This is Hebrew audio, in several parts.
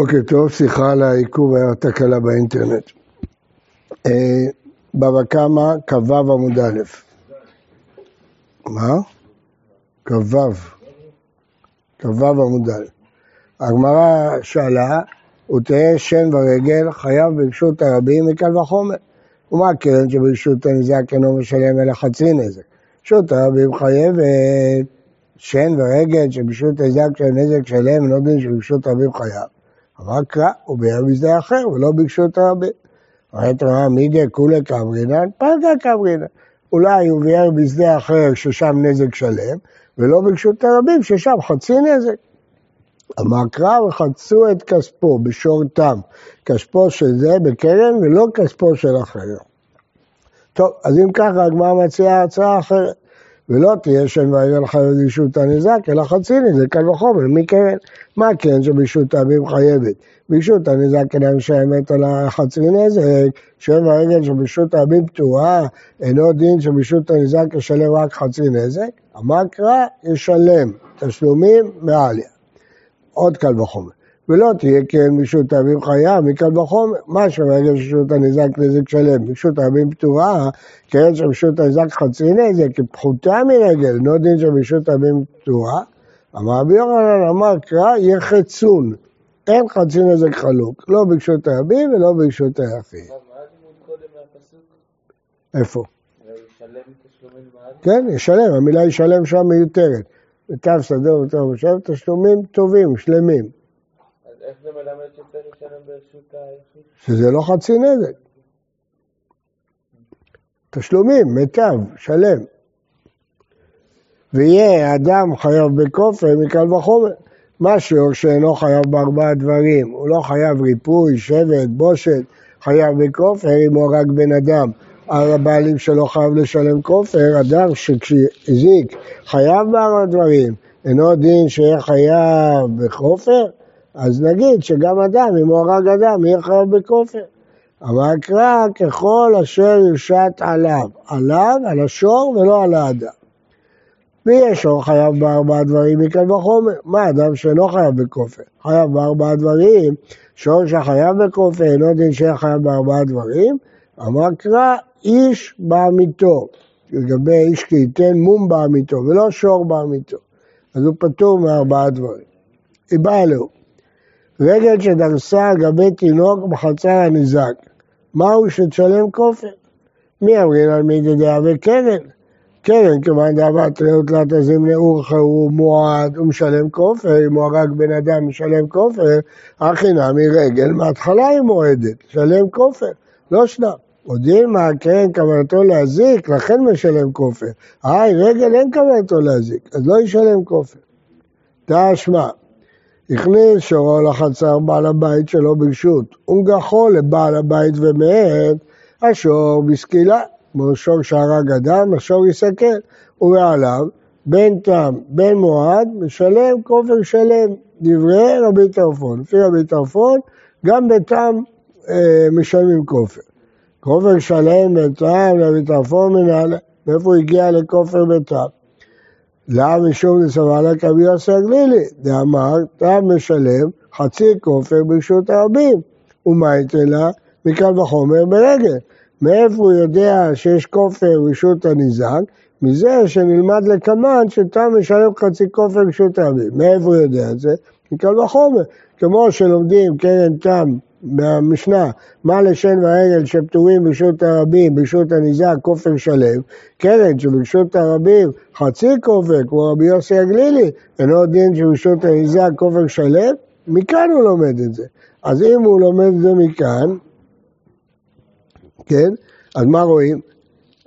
בוקר טוב, סליחה על העיכוב, היה תקלה באינטרנט. אה, בבא קמא, כ"ו עמוד א'. מה? כ"ו. כ"ו עמוד א'. הגמרא שאלה, הוא תהא שן ורגל, חייב ברשות הרבים מקל וחומר. ומה הקרן שברשות הנזק אינו משלם אלא חצי נזק? ברשות הרבים חייבת שן ורגל שברשות הנזק של נזק שלם, אינו דין שברשות הרבים חייב. אמר קרא, הוא ביום בשדה אחר, ולא ברשות הרבים. אומרת רמה, מידי כולי כאמרינן, פגה כאמרינן. אולי הוא ביאר בשדה אחר ששם נזק שלם, ולא ברשות הרבים ששם חצי נזק. אמר קרא וחצו את כספו בשורתם, כספו של זה בקרן ולא כספו של אחר. טוב, אז אם ככה הגמרא מציעה הצעה אחרת. ולא תהיה שם ויגל חייב ברשות הנזק, אלא חצי נזק, קל וחומר, מקרן. מה כן שברשות האבים חייבת? ברשות הנזק אינה משלמת על החצי נזק, שם הרגל שברשות האבים פתורה, אינו דין שברשות הנזק ישלם רק חצי נזק, אמר קרא, ישלם תשלומים מעליה. עוד קל וחומר. ולא תהיה כן ברשות הרבים חיה, מקל וחומר, מה שברגע שרשות הנזק נזק שלם, ברשות הרבים פטורה, כן שברשות הנזק חצי נזק, כי פחותה מרגל, לא דין שברשות הרבים פטורה, אמר רבי יוחנן, אמר קרא יחצון, אין חצי נזק חלוק, לא ברשות הרבים ולא ברשות היחיד. איפה? כן, ישלם, המילה ישלם שם מיותרת. בתו שדה ובתו מושב, תשלומים טובים, שלמים. איך זה מלמד שצריך לשלם ברשות היחיד? שזה לא חצי נזק. תשלומים, מיטב, שלם. ויהיה אדם חייב בכופר מקל וחומר. משהו שאינו חייב בארבעה דברים, הוא לא חייב ריפוי, שבט, בושת, חייב בכופר אם הוא רק בן אדם. הבעלים שלו חייב לשלם כופר, אדם שכשהזיק חייב בארבעה דברים, אינו דין שיהיה חייב בכופר, אז נגיד שגם אדם, אם הוא הרג אדם, יהיה חייב בכופר. אמר קרא ככל אשר יושת עליו, עליו, על השור ולא על האדם. ויש שור חייב בארבעה דברים מקל וחומר. מה אדם שאינו חייב בכופר? חייב בארבעה דברים, שור שחייב בכופר אינו דין שיהיה חייב בארבעה דברים. אמר קרא איש בעמיתו, לגבי איש כי ייתן מום בעמיתו ולא שור בעמיתו. אז הוא פטור מארבעה דברים. באה לו. רגל שדרסה על גבי תינוק בחצר הניזק, מהו שתשלם כופר? מי אמרין על מי דדעה וקרן? קרן, כיוון דאבת ראות לה תזים לאורך הוא מועד, הוא משלם כופר, אם הוא הרג בן אדם משלם כופר, הכי נמי רגל מההתחלה היא מועדת, שלם כופר, לא שנם. הודיעים מה קרן כוונתו להזיק, לכן משלם כופר. היי, רגל אין כוונתו להזיק, אז לא ישלם כופר. תשמע, הכניס שורו לחצר בעל הבית שלו ברשות, ונגחו לבעל הבית ומת, השור בסקילה, כמו שור שהרג אדם, השור יסכל, ובעליו בין תם, בין מועד, משלם כופר שלם, דברי רבי טרפון. לפי רבי טרפון, גם בתם אה, משלמים כופר. כופר שלם בתם, רבי טרפון מנהל, מאיפה הוא הגיע לכופר בתם? למה משום דסבר לה כרבי יוסי הגלילי, דאמר, תם משלם חצי כופר ברשות הרבים, ומה ייתן לה? מקל וחומר ברגל. מאיפה הוא יודע שיש כופר ברשות הניזק? מזה שנלמד לקמן שתם משלם חצי כופר ברשות הרבים. מאיפה הוא יודע את זה? מקל וחומר. כמו שלומדים קרן תם במשנה, מה לשן והרגל שפטורים ברשות הרבים, ברשות הניזק, כופר שלם, קרן שברשות הרבים חצי כופר, כמו רבי יוסי הגלילי, אינו דין שברשות הניזק כופר שלם, מכאן הוא לומד את זה. אז אם הוא לומד את זה מכאן, כן, אז מה רואים?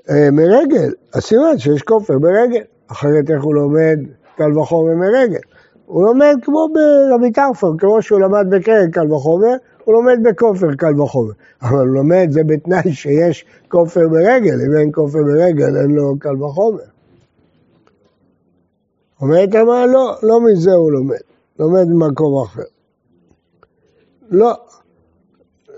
אה, מרגל, אז סימן שיש כופר ברגל, אחרת איך הוא לומד קל וחומר מרגל? הוא לומד כמו ברבי טרפון, כמו שהוא למד בקרן קל וחומר, הוא לומד בכופר קל וחומר. אבל הוא לומד זה בתנאי שיש כופר ברגל, אם אין כופר ברגל אין לו קל וחומר. אומרת אמרה לא, לא מזה הוא לומד, לומד במקום אחר. לא.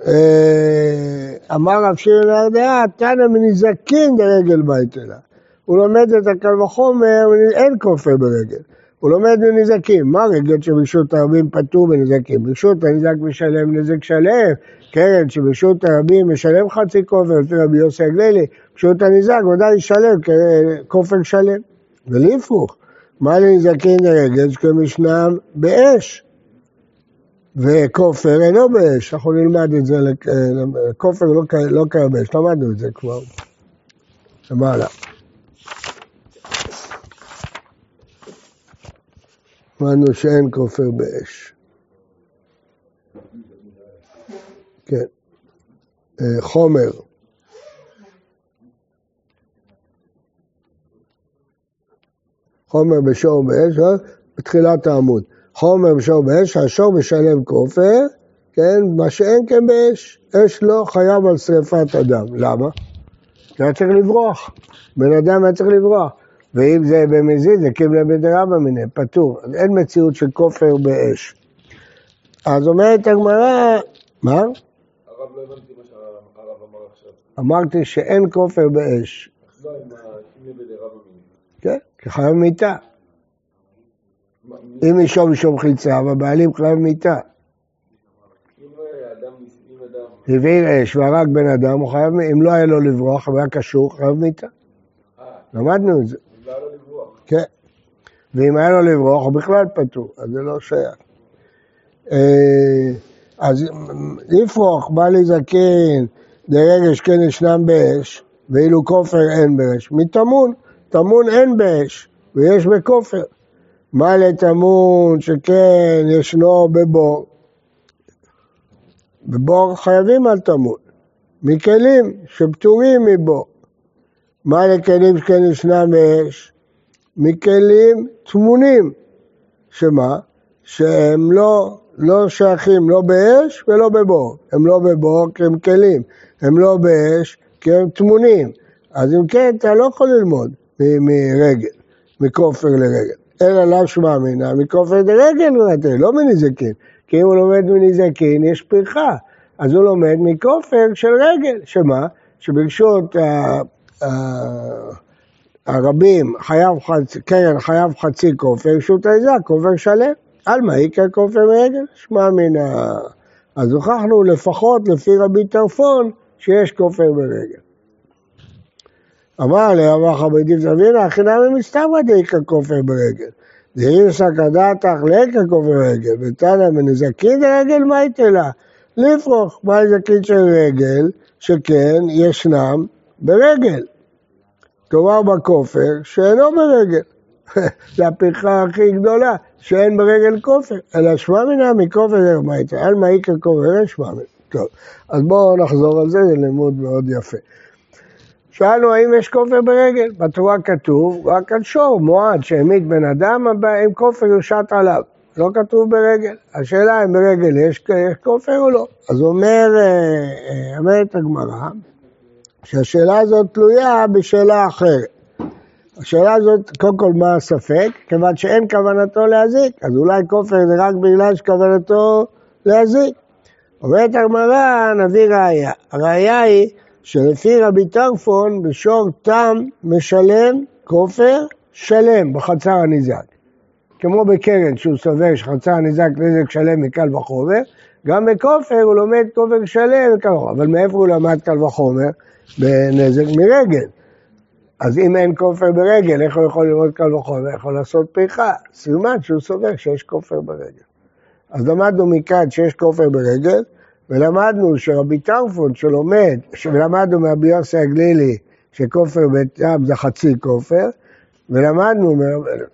אה, אמר רב שירי להרדעה, תנא מנזקין ברגל בית אלה. הוא לומד את הקל וחומר, אין כופר ברגל. הוא לומד מנזקים. מה רגל שברשות הרבים פטור בנזקים? ברשות הנזק משלם נזק שלם, קרן שברשות הרבים משלם חצי כופר, לפי רבי יוסי הגלילי, ברשות הנזק ודאי ישלם כופר שלם. ולהפוך, מה לנזקין לרגל שכמשנם באש? וכופר אינו באש, אנחנו נלמד את זה, כופר לא, לא קיים באש, למדנו את זה כבר. למעלה. למדנו שאין כופר באש. כן. אה, חומר. חומר בשור באש, אה? בתחילת העמוד. חומר בשור באש, השור משלם כופר, כן, מה שאין כן באש. אש לא חייב על שרפת אדם. למה? כי היה צריך לברוח. בן אדם היה צריך לברוח. ואם זה במזיד, זה קיבלה בדרבא מיניה, פטור. אין מציאות של כופר באש. אז אומרת הגמרא, מה? הרב לא הבנתי מה שהרב אמר עכשיו. אמרתי שאין כופר באש. לא. כן, כי חייב מיתה. אם אישו משום חיצה, והבעלים חייב מיתה. הביא אש והרג בן אדם, אם לא היה לו לברוח, הוא היה קשור, חייב מיתה. למדנו את זה. כן. ואם היה לו לברוח, הוא בכלל פטור, אז זה לא שייך. אה, אז לפרוח, בא לי זקן, דרגש כן ישנם באש, ואילו כופר אין באש. מטמון, טמון אין באש, ויש בכופר. מה לטמון שכן ישנו בבור? בבור חייבים על טמון, מכלים שפטורים מבור. מה לכלים שכן ישנם באש? מכלים טמונים, שמה? שהם לא, לא שייכים לא באש ולא בבור. הם לא בבור כי הם כלים, הם לא באש כי הם טמונים. אז אם כן, אתה לא יכול ללמוד מרגל, מכופר לרגל. אלא לאו שמע מינא, מכופר לרגל הוא לא מנזקין. כי אם הוא לומד מנזקין, יש פרחה. אז הוא לומד מכופר של רגל, שמה? שברשות הרבים חייב חצי, קרן חייב חצי כופר, רשות העיזה כופר שלם. על מה יקרא כופר מרגל? שמע מן ה... אז הוכחנו לפחות לפי רבי טרפון שיש כופר ברגל. אמר חבר דיב זבינה, חינם מסתברא דאיקרא כופר ברגל. דאירסא כדעתך לאיקרא כופר ברגל, ותנא מנזקין דרגל מה יתלה? לפרוח, מה נזקין של רגל, שכן ישנם ברגל. כלומר בכופר שאינו ברגל. זו הפרחה הכי גדולה, שאין ברגל כופר, אלא שמע מינא מכופר דרמייתא, על מה איקר כופר שמע מינא. טוב, אז בואו נחזור על זה, זה לימוד מאוד יפה. שאלנו האם יש כופר ברגל, בתורה כתוב רק על שור, מועד שהעמיד בן אדם, אם כופר יושת עליו, לא כתוב ברגל. השאלה אם ברגל יש, יש כופר או לא. אז אומר, אה, אה, אומרת הגמרא, שהשאלה הזאת תלויה בשאלה אחרת. השאלה הזאת, קודם כל מה הספק? כיוון שאין כוונתו להזיק, אז אולי כופר זה רק בגלל שכוונתו להזיק. אומרת הגמרא, נביא ראייה. הראייה היא שלפי רבי טרפון, בשור תם משלם כופר שלם בחצר הניזק. כמו בקרן שהוא סובר שחצר הניזק נזק שלם מקל וחומר, גם בכופר הוא לומד כופר שלם וחומר. אבל מאיפה הוא למד קל וחומר? בנזק מרגל. אז אם אין כופר ברגל, איך הוא יכול לראות קל וחומר? יכול לעשות פריחה. סימן שהוא סובר שיש כופר ברגל. אז למדנו מכאן שיש כופר ברגל, ולמדנו שרבי טרפון שלומד, ולמדנו מהבי יוסי הגלילי שכופר בתם זה חצי כופר, ולמדנו,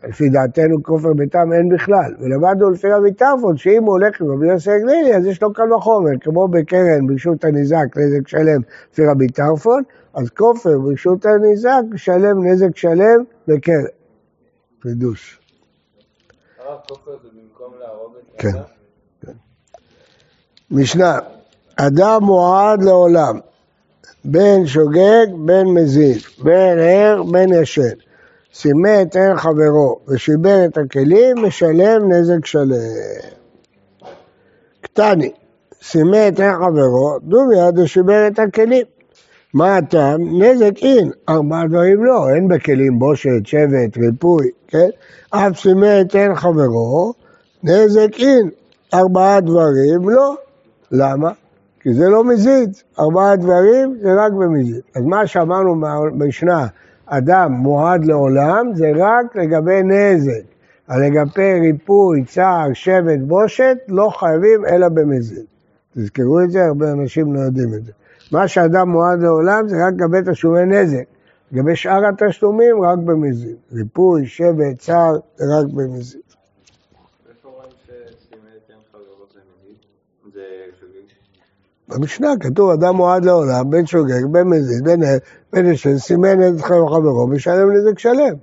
לפי דעתנו כופר ביתם אין בכלל, ולמדנו לפי רבי טרפון שאם הוא הולך עם רבי יוסי הגלילי אז יש לו קל וחומר, כמו בקרן ברשות הניזק נזק שלם לפי רבי טרפון, אז כופר ברשות הניזק משלם נזק שלם בקרן. חידוש. כן, כן. משנה, אדם מועד לעולם, בין שוגג, בין מזיד, בין ער, בין ישן. סימא את עין חברו ושיבר את הכלים, משלם נזק שלם. קטני, סימא את עין חברו, דומיה דשיבר את הכלים. מה הטעם? נזק אין, ארבעה דברים לא, אין בכלים בושת, שבט, ריפוי, כן? אף סימט אין חברו, נזק אין, ארבעה דברים לא. למה? כי זה לא מזיד, ארבעה דברים זה רק במזיד. אז מה שאמרנו במשנה, אדם מועד לעולם, זה רק לגבי נזק. לגבי ריפוי, צער, שבט, בושת, לא חייבים אלא במזיד. תזכרו את זה, הרבה אנשים לא יודעים את זה. מה שאדם מועד לעולם זה רק לגבי תשלומי נזק. לגבי שאר התשלומים, רק במזיד. ריפוי, שבט, צער, רק במזיד. במשנה כתוב אדם מועד לעולם, בן שוגג, בן מזיד, בן בן ישן, סימן את חברו משלם נזק שלם.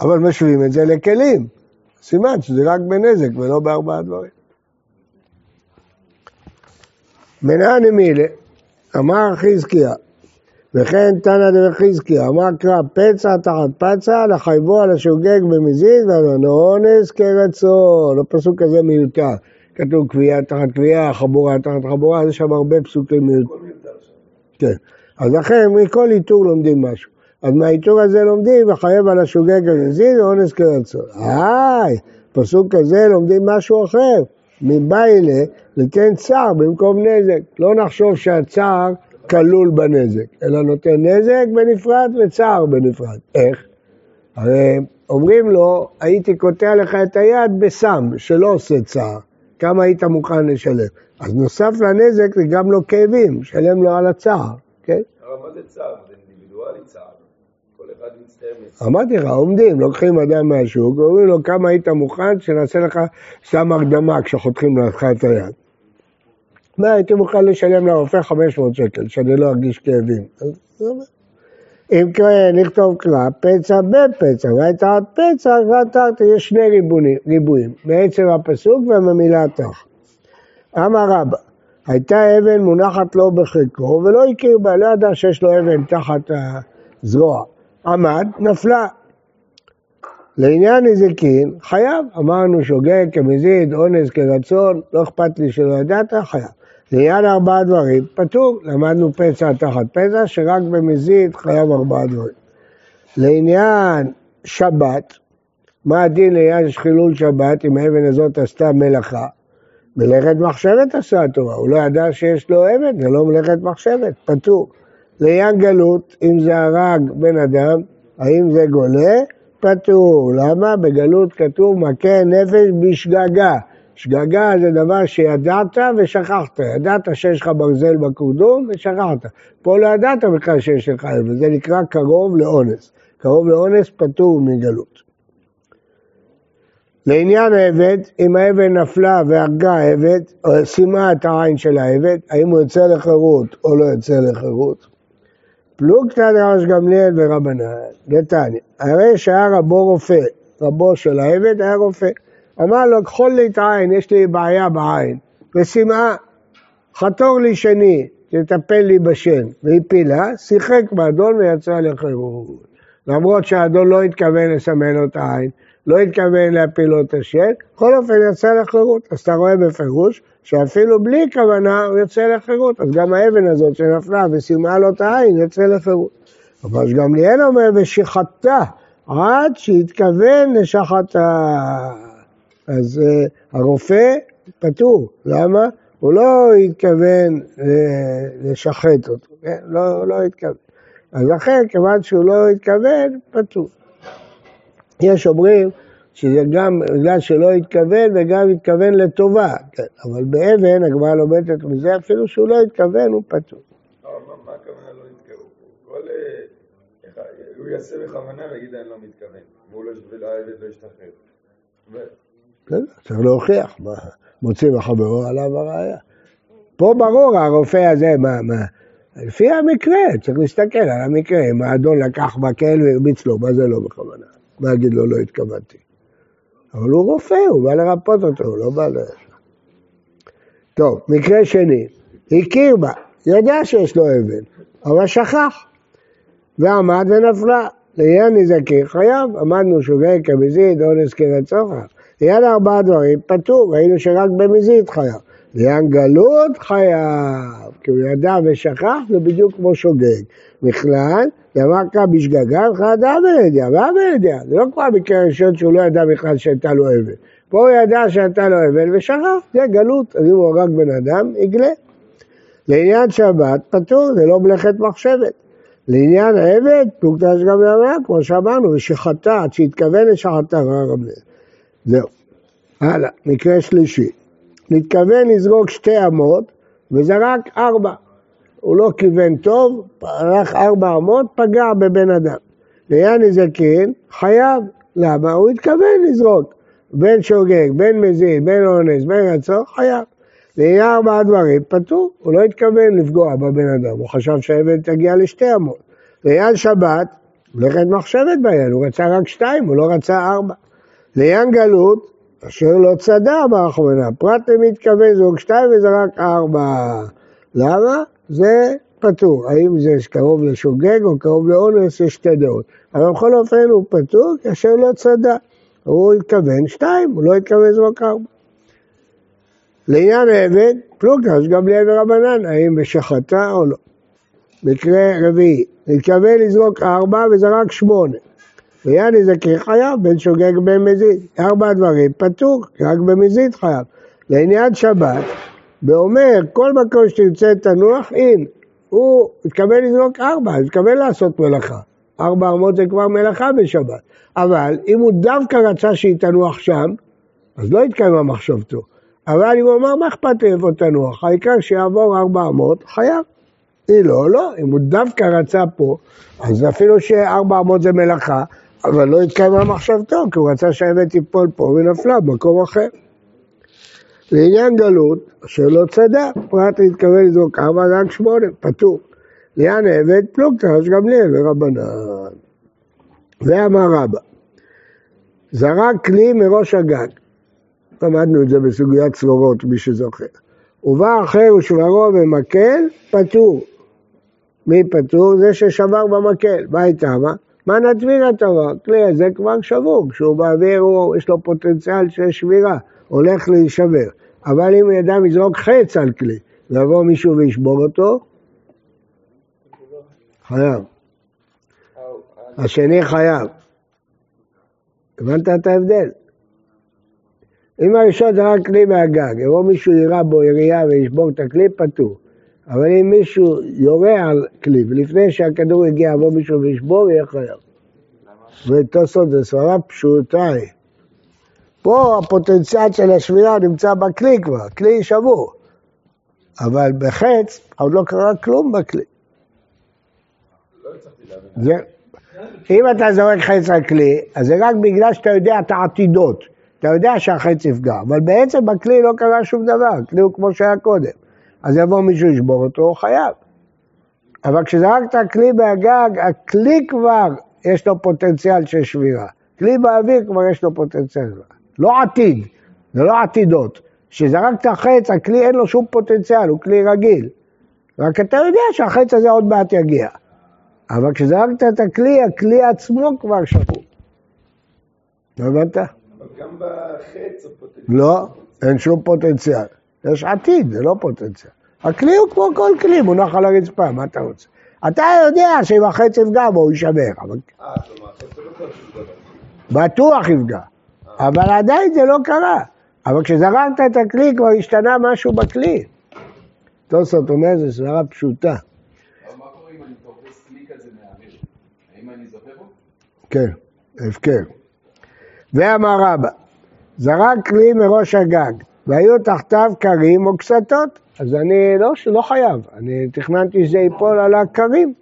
אבל משווים את זה לכלים. סימן שזה רק בנזק ולא בארבעה דברים. מנעני מילה, אמר חזקיה, וכן תנא דבר חזקיה, אמר קרא פצע תחת פצע, לחייבו על השוגג במזיד ועל אונס כרצון. הפסוק הזה מיותר. כתוב קביעה תחת קביעה, חבורה תחת חבורה, יש שם הרבה פסוקים מיותרים. כן. אז לכן מכל איתור לומדים משהו. אז מהאיתור הזה לומדים וחייב על השוגג המזיד ואונס כרצון. איי, פסוק כזה לומדים משהו אחר. מביילה לתן צער במקום נזק. לא נחשוב שהצער כלול בנזק, אלא נותן נזק בנפרד וצער בנפרד. איך? הרי אומרים לו, הייתי קוטע לך את היד בסם, שלא עושה צער. כמה היית מוכן לשלם? אז נוסף לנזק זה גם לו כאבים, שלם לו על הצער, כן? אבל מה זה צער? זה אינדיבידואלי צער. כל אחד מצטער אמרתי לך, עומדים, לוקחים אדם מהשוק, ואומרים לו כמה היית מוכן שנעשה לך סתם הרדמה כשחותכים לך את היד. מה, הייתי מוכן לשלם לרופא 500 שקל, שאני לא ארגיש כאבים. אם כן, נכתוב קרא, פצע בפצע, והייתה פצע, ועתרת, יש שני ריבועים, בעצם הפסוק ובמילה תח. אמר רבא, הייתה אבן מונחת לו בחיקו, ולא הכיר בה, לא ידע שיש לו אבן תחת הזרוע. עמד, נפלה. לעניין נזיקין, חייב. אמרנו שוגג כמזיד, אונס כרצון, לא אכפת לי שלא ידעת, חייב. לעניין ארבעה דברים, פטור, למדנו פצע תחת פצע, שרק במזיד חייב ארבעה דברים. לעניין שבת, מה הדין לעניין חילול שבת אם האבן הזאת עשתה מלאכה? מלאכת מחשבת עשה התורה, הוא לא ידע שיש לו אבן, זה לא מלאכת מחשבת, פטור. לעניין גלות, אם זה הרג בן אדם, האם זה גולה? פטור. למה? בגלות כתוב מכה נפש בשגגה. שגגה זה דבר שידעת ושכחת, ידעת שיש לך ברזל בקורדום ושכחת. פה לא ידעת בכלל שיש לך אבן, זה נקרא קרוב לאונס. קרוב לאונס פטור מגלות. לעניין העבד, אם העבד נפלה והרגה העבד, או סיימה את העין של העבד, האם הוא יוצא לחירות או לא יוצא לחירות? פלוגתא דרש גמליאל ורבנן, גתניה, הרי שהיה רבו רופא, רבו של העבד היה רופא. אמר לו, כחול לי את העין, יש לי בעיה בעין. ושמאה, חתור לי שני, תטפל לי בשן. והפילה, שיחק באדון ויצא לחירות. למרות שהאדון לא התכוון לסמן לו את העין, לא התכוון להפיל לו את השן, בכל אופן יצא לחירות. אז אתה רואה בפירוש שאפילו בלי כוונה הוא יוצא לחירות. אז גם האבן הזאת שנפלה וסימאה לו את העין יוצא לחירות. אבל גמליאל אומר, ושחטה עד שהתכוון לשחטה. אז uh, הרופא פטור, למה? הוא לא התכוון uh, לשחט אותו, כן? לא, לא התכוון. אז לכן, כיוון שהוא לא התכוון, פטור. יש אומרים שזה גם בגלל שלא התכוון וגם התכוון לטובה, כן? אבל באבן הגמרא לומדת מזה, אפילו שהוא לא התכוון, הוא פטור. לא התכוון? אה, הוא יעשה בכוונה ויגיד אני לא מתכוון, והוא לא ישתחרר. צריך להוכיח, מה, מוציא מחברו עליו הראייה. פה ברור הרופא הזה, מה, מה, לפי המקרה, צריך להסתכל על המקרה, אם האדון לקח מקל והרביץ לו, מה זה לא בכוונה? מה יגיד לו, לא התכוונתי. אבל הוא רופא, הוא בא לרפות אותו, הוא לא בא ל... טוב, מקרה שני, הכיר בה, ידע שיש לו אבן, אבל שכח, ועמד ונפלה. לעניין נזקי חייב, עמדנו שוגג כמזיד, אונס כרצוחה. ליד ארבעה דברים פטור, ראינו שרק במזיד חייב. לעניין גלות חייב, כי הוא ידע ושכח, זה בדיוק כמו שוגג. בכלל, יאמר כאן בשגגה, בכלל ידע ולידיעה, והיה ולידיעה. זה לא כמו המקרה הראשון שהוא לא ידע בכלל שהייתה לו אבן. פה הוא ידע שהייתה לו אבן ושכח, זה גלות, אז אם הוא הרג בן אדם, יגלה. לעניין שבת, פטור, זה לא מלאכת מחשבת. לעניין העבד, פלוגתא יש גם לאמרה, כמו שאמרנו, ושחטא, שהתכוון לשחטא, ראה רבי זהו. הלאה, מקרה שלישי. נתכוון לזרוק שתי אמות, וזרק ארבע. הוא לא כיוון טוב, הלך ארבע אמות, פגע בבן אדם. לעניין נזקין, חייב. למה? הוא התכוון לזרוק. בין שוגג, בין מזיד, בין אונס, בין רצון, חייב. לעניין ארבעה דברים, פטור. הוא לא התכוון לפגוע בבן אדם, הוא חשב שהאבן תגיע לשתי אמות. לעניין שבת, מלאכת מחשבת בעניין, הוא רצה רק שתיים, הוא לא רצה ארבע. לעניין גלות, אשר לא צדה ברחמנה, פרט למי התכוון זוג שתיים וזרק ארבע. למה? זה פטור. האם זה קרוב לשוגג או קרוב לאונס, יש שתי דעות. אבל בכל אופן הוא פטור כאשר לא צדה. הוא התכוון שתיים, הוא לא התכוון לזרוק ארבע. לעניין עבד, פלוגתא, גם לעבר רבנן, האם בשחטה או לא. מקרה רביעי, התכוון לזרוק ארבע וזרק שמונה. ויהיה נזקי חייב, בין שוגג בין מזיד. ארבע דברים פטור, רק במזיד חייב. לעניין שבת, ואומר, כל מקום שתרצה תנוח, אין. הוא התכוון לזרוק ארבע, הוא התכוון לעשות מלאכה. ארבע אמות זה כבר מלאכה בשבת. אבל אם הוא דווקא רצה שהיא תנוח שם, אז לא התקיימה מחשבתו. אבל אם הוא אמר, מה אכפת לי איפה תנוח? העיקר שיעבור ארבע אמות, חייב. היא לא, לא, אם הוא דווקא רצה פה, אז אפילו שארבע אמות זה מלאכה, אבל לא התקיימה מחשבתו, כי הוא רצה שהאמת תיפול פה ונפלה במקום אחר. לעניין גלות, שלא צדה, פרט להתכוון לזרוק ארבע, רק שמונה, פטור. לעניין עבד, פלוגתא, יש גם לי ורבנן. ואמר רבא, זרק כלי מראש הגג. למדנו את זה בסוגיית צרורות, מי שזוכר. ובא אחר ושברו במקל, פטור. מי פטור? זה ששבר במקל. מה איתה? מה? מה נדביר התורה? כלי הזה כבר שבור, כשהוא באוויר הוא, יש לו פוטנציאל של שבירה, הולך להישבר. אבל אם הוא ידע לזרוק חץ על כלי, ויבוא מישהו וישבור אותו, חייב. השני חייב. הבנת את ההבדל? אם הראשון זה רק כלי מהגג, יבוא מישהו יירה בו ירייה וישבור את הכלי, פטור. אבל אם מישהו יורה על כלי, ולפני שהכדור יגיע, יבוא מישהו וישבור, יהיה חייב. ותוספות זה סברה פשוטה היא. פה הפוטנציאל של השבירה נמצא בכלי כבר, כלי שבור. אבל בחץ עוד לא קרה כלום בכלי. זה, אם אתה זורק חץ על כלי, אז זה רק בגלל שאתה יודע את העתידות. אתה יודע שהחץ יפגע, אבל בעצם בכלי לא קרה שום דבר, כלי הוא כמו שהיה קודם. אז יבוא מישהו לשבור אותו, הוא חייב. אבל כשזרקת כלי מהגג, הכלי כבר יש לו פוטנציאל של שבירה. כלי באוויר כבר יש לו פוטנציאל. לא עתיד, זה לא עתידות. כשזרקת חץ, הכלי אין לו שום פוטנציאל, הוא כלי רגיל. רק אתה יודע שהחץ הזה עוד מעט יגיע. אבל כשזרקת את הכלי, הכלי עצמו כבר שבור. לא הבנת? אבל גם בחץ הפוטנציאל. לא, אין שום פוטנציאל. יש עתיד, זה לא פוטנציאל. הכלי הוא כמו כל כלי, מונח על הרצפה, מה אתה רוצה? אתה יודע שאם החץ יפגע בו הוא יישבר, אבל... אה, לא. בטוח יפגע, אבל עדיין זה לא קרה. אבל כשזרקת את הכלי כבר השתנה משהו בכלי. תוספות אומר, זו סברה פשוטה. כן, הפקר. ואמר רבא, זרק כלי מראש הגג, והיו תחתיו כרים או קסתות, אז אני לא, לא חייב, אני תכננתי שזה ייפול על הכרים.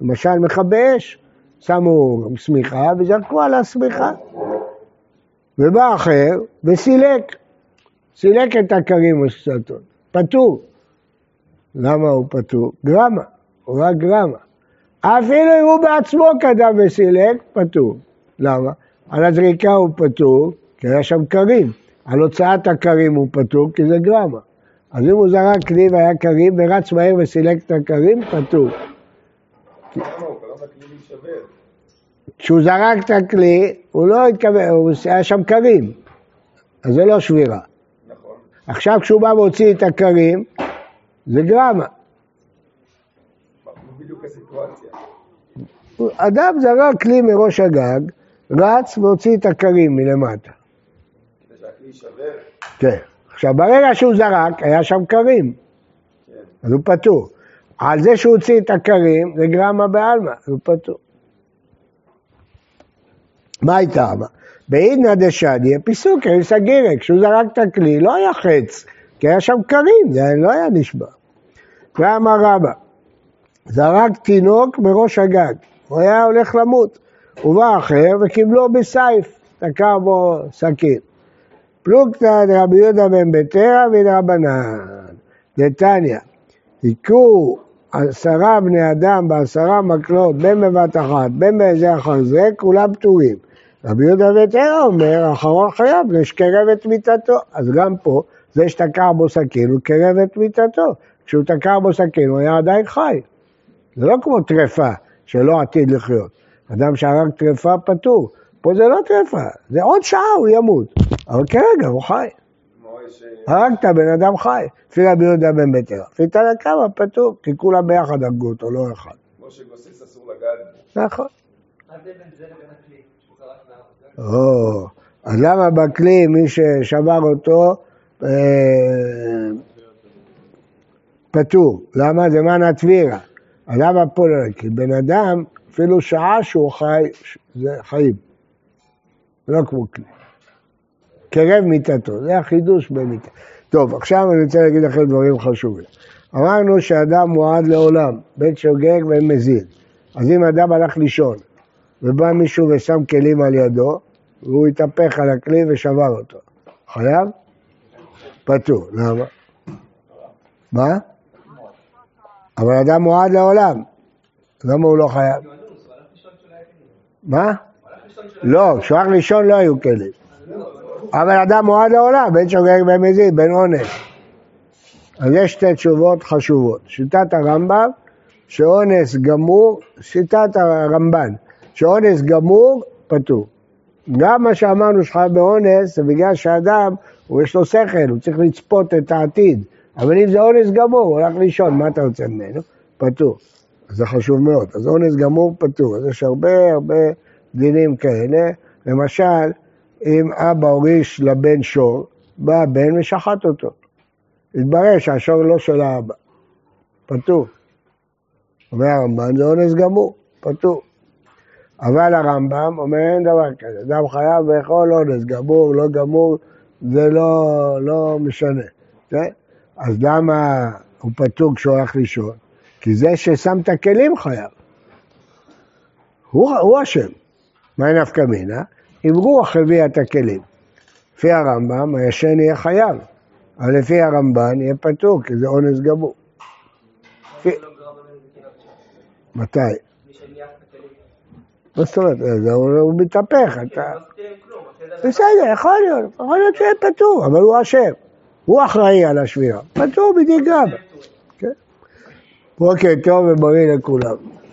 למשל מכבי אש, שמו שמיכה וזרקו על השמיכה. ובא אחר וסילק, סילק את הכרים או קסתות, פטור. למה הוא פטור? גרמה, הוא רק גרמה. אפילו אם הוא בעצמו קדם וסילק, פטור. למה? על הזריקה הוא פטור, כי היה שם קרים. על הוצאת הקרים הוא פטור, כי זה גרמה. אז אם הוא זרק כלי והיה קרים ורץ מהר וסילק את הקרים, פטור. להישבר? כשהוא זרק את הכלי, הוא לא התכוון, הוא היה שם קרים. אז זה לא שבירה. נכון. עכשיו כשהוא בא והוציא את הכרים, זה גרמה. מה בדיוק הסיטואציה? אדם זרק כלי מראש הגג, רץ והוציא את הכרים מלמטה. כן. עכשיו, ברגע שהוא זרק, היה שם כרים, כן. אז הוא פטור. על זה שהוא הוציא את הכרים, זה גרמה בעלמא, אז הוא פטור. מה הייתה? בעידנא דשדיה פיסוקי סגירי, כשהוא זרק את הכלי לא היה חץ, כי היה שם כרים, זה לא היה נשבע. ואמר רבא, זרק תינוק מראש הגג, הוא היה הולך למות. ובא אחר וקיבלו בסייף, תקע בו סכין. פלוגתא דרבי יהודה בן ביתרא ודרבנן. דתניא, היכו עשרה בני אדם בעשרה מקלות, בין בבת אחת, בין באיזה אחר זה, כולם פטורים. רבי יהודה בן ביתרא אומר, האחרון חייב, יש קרב את מיתתו. אז גם פה, זה שתקע בו סכין, הוא קרב את מיתתו. כשהוא תקע בו סכין, הוא היה עדיין חי. זה לא כמו טרפה, שלא עתיד לחיות. אדם שהרג טרפה פטור. פה זה לא טרפה, זה עוד שעה הוא ימות. אבל כרגע הוא חי. הרגת בן אדם חי. לפי רבי יהודה בן ביתר. לפי תנא קמא פטור, כי כולם ביחד הרגו אותו, לא אחד. כמו שגוסס אסור לגעת. נכון. או, אז למה בכלי מי ששבר אותו אה, פטור? למה? זה מנה תבירה. אז למה פה לא? כי בן אדם, אפילו שעה שהוא חי, זה חיים. לא כמו כלי. קרב מיתתו, זה החידוש במיתה. טוב, עכשיו אני רוצה להגיד לכם דברים חשובים. אמרנו שאדם מועד לעולם, בן שוגג ובן מזיד. אז אם אדם הלך לישון, ובא מישהו ושם כלים על ידו, והוא התהפך על הכלי ושבר אותו. חייב? פטור. למה? מה? אבל אדם מועד לעולם. למה הוא לא חייב? מה? לא, הלך לישון לא היו כלים. אבל אדם מועד לעולם, בין שוגג בין מזיד, בין אונס. אז יש שתי תשובות חשובות. שיטת הרמב"ם, שאונס גמור, שיטת הרמב"ן, שאונס גמור, פטור. גם מה שאמרנו שחייב באונס, זה בגלל שאדם, הוא יש לו שכל, הוא צריך לצפות את העתיד. אבל אם זה אונס גמור, הוא הולך לישון, מה אתה רוצה ממנו? פטור. זה חשוב מאוד. אז אונס גמור פטור. אז יש הרבה הרבה דינים כאלה. למשל, אם אבא הוריש לבן שור, בא הבן ושחט אותו. התברר שהשור לא של האבא. פטור. אומר הרמב"ן, זה אונס גמור, פטור. אבל הרמב"ם אומר אין דבר כזה, אדם חייב לאכול אונס, גמור, לא גמור, זה לא, לא משנה. כן? אז למה הוא פטור כשהוא הולך לישון? כי זה ששם את הכלים חייב. הוא, הוא אשם. מה נפקא מינה? אם רוח הביאה את הכלים. לפי הרמב"ם, הישן יהיה חייב, אבל לפי הרמב"ן יהיה פטור, כי זה אונס גמור. מתי? מה זאת אומרת? זה הוא מתהפך, אתה... בסדר, יכול להיות, יכול להיות שיהיה פטור, אבל הוא אשם. הוא אחראי על השבירה. פטור בדיוק גם. כן. בוקר טוב ובריא לכולם.